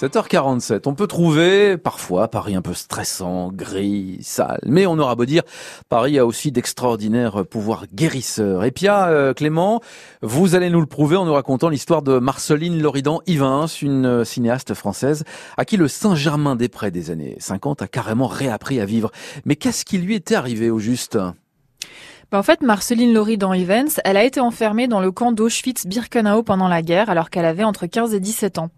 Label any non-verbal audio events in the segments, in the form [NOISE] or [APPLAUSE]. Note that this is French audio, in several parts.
7h47. On peut trouver parfois Paris un peu stressant, gris, sale. Mais on aura beau dire, Paris a aussi d'extraordinaires pouvoirs guérisseurs. Et Pia, euh, Clément, vous allez nous le prouver en nous racontant l'histoire de Marceline Loridan Ivins, une cinéaste française à qui le Saint-Germain-des-Prés des années 50 a carrément réappris à vivre. Mais qu'est-ce qui lui était arrivé au juste? Bah, en fait, Marceline Loridan Ivens, elle a été enfermée dans le camp d'Auschwitz-Birkenau pendant la guerre alors qu'elle avait entre 15 et 17 ans.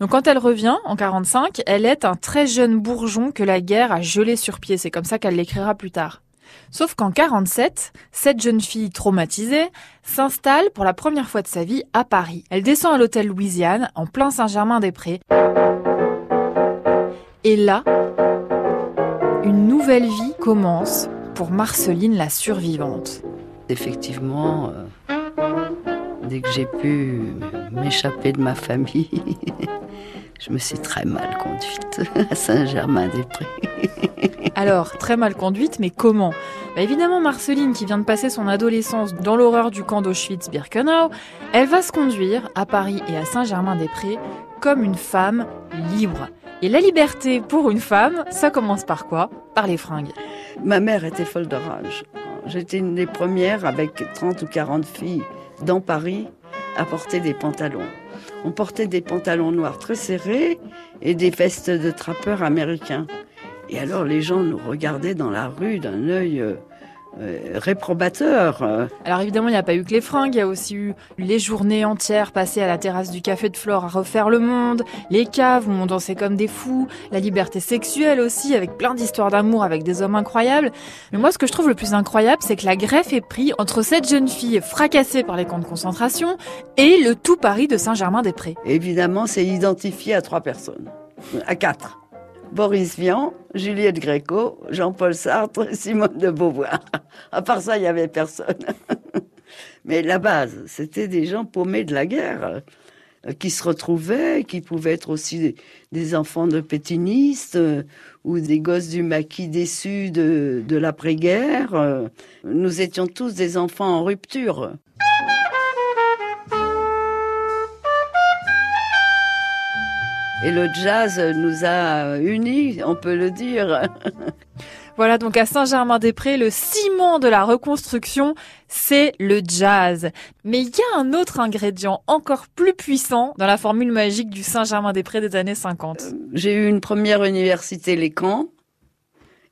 Donc quand elle revient en 45, elle est un très jeune bourgeon que la guerre a gelé sur pied. C'est comme ça qu'elle l'écrira plus tard. Sauf qu'en 47, cette jeune fille traumatisée s'installe pour la première fois de sa vie à Paris. Elle descend à l'hôtel Louisiane, en plein Saint-Germain-des-Prés. Et là, une nouvelle vie commence pour Marceline la survivante. Effectivement, euh, dès que j'ai pu m'échapper de ma famille, [LAUGHS] je me suis très mal conduite à Saint-Germain-des-Prés. [LAUGHS] Alors, très mal conduite, mais comment? Bah, Évidemment, Marceline, qui vient de passer son adolescence dans l'horreur du camp d'Auschwitz-Birkenau, elle va se conduire à Paris et à Saint-Germain-des-Prés comme une femme libre. Et la liberté pour une femme, ça commence par quoi? Par les fringues. Ma mère était folle de rage. J'étais une des premières avec 30 ou 40 filles dans Paris à porter des pantalons. On portait des pantalons noirs très serrés et des vestes de trappeurs américains. Et alors les gens nous regardaient dans la rue d'un œil euh, réprobateur. Alors évidemment, il n'y a pas eu que les fringues, il y a aussi eu les journées entières passées à la terrasse du Café de Flore à refaire le monde, les caves où on dansait comme des fous, la liberté sexuelle aussi, avec plein d'histoires d'amour avec des hommes incroyables. Mais moi, ce que je trouve le plus incroyable, c'est que la greffe est prise entre cette jeune fille fracassée par les camps de concentration et le tout Paris de Saint-Germain-des-Prés. Évidemment, c'est identifié à trois personnes, à quatre. Boris Vian, Juliette Gréco, Jean-Paul Sartre, [LAUGHS] Simone de Beauvoir. À part ça, il n'y avait personne. [LAUGHS] Mais la base, c'était des gens paumés de la guerre, euh, qui se retrouvaient, qui pouvaient être aussi des, enfants de pétinistes euh, ou des gosses du maquis déçus de, l'après-guerre. Euh, nous étions tous des enfants en rupture. Et le jazz nous a unis, on peut le dire. [LAUGHS] Voilà, donc à Saint-Germain-des-Prés, le ciment de la reconstruction, c'est le jazz. Mais il y a un autre ingrédient encore plus puissant dans la formule magique du Saint-Germain-des-Prés des années 50. Euh, j'ai eu une première université Les Camps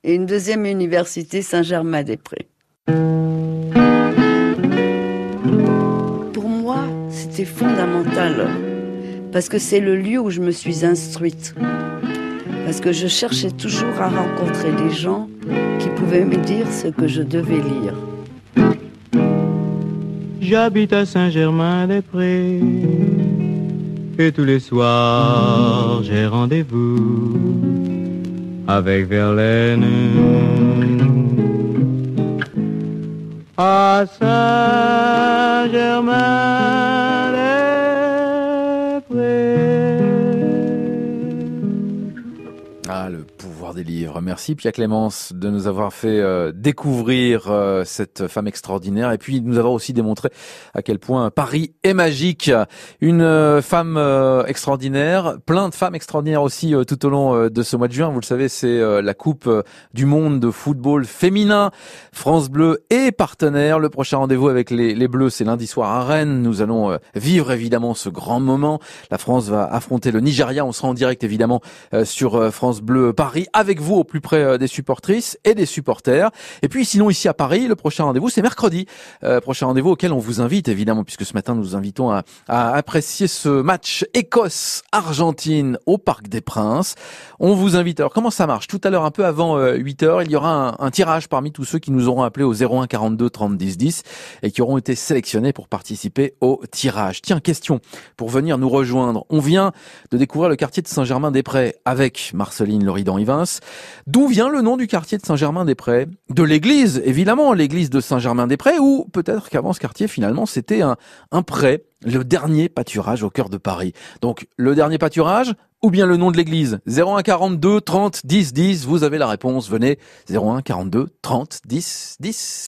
et une deuxième université Saint-Germain-des-Prés. Pour moi, c'était fondamental parce que c'est le lieu où je me suis instruite. Parce que je cherchais toujours à rencontrer des gens qui pouvaient me dire ce que je devais lire. J'habite à Saint-Germain-des-Prés et tous les soirs j'ai rendez-vous avec Verlaine. À Saint-Germain. Des livres. Merci Pia Clémence de nous avoir fait euh, découvrir euh, cette femme extraordinaire et puis nous avoir aussi démontré à quel point Paris est magique. Une euh, femme extraordinaire, plein de femmes extraordinaires aussi tout au long de ce mois de juin. Vous le savez, c'est la Coupe du monde de football féminin. France Bleu est partenaire. Le prochain rendez-vous avec les, les Bleus, c'est lundi soir à Rennes. Nous allons vivre évidemment ce grand moment. La France va affronter le Nigeria. On sera en direct évidemment sur France Bleu Paris vous au plus près euh, des supportrices et des supporters. Et puis sinon ici à Paris, le prochain rendez-vous c'est mercredi. Euh, prochain rendez-vous auquel on vous invite évidemment puisque ce matin nous vous invitons à, apprécier ce match Écosse-Argentine au Parc des Princes. On vous invite. Alors comment ça marche? Tout à l'heure un peu avant 8 euh, heures, il y aura un, tirage parmi tous ceux qui nous auront appelé au 01 42 30 10 10 et qui auront été sélectionnés pour participer au tirage. Tiens, question pour venir nous rejoindre. On vient de découvrir le quartier de Saint-Germain-des-Prés avec Marcel Loridan D'où vient le nom du quartier de Saint-Germain-des-Prés? De l'église, évidemment, l'église de Saint-Germain-des-Prés, ou peut-être qu'avant ce quartier, finalement, c'était un, un pré, le dernier pâturage au cœur de Paris. Donc, le dernier pâturage, ou bien le nom de l'église? 01 42 30 10 10, vous avez la réponse, venez 01 42 30 10 10.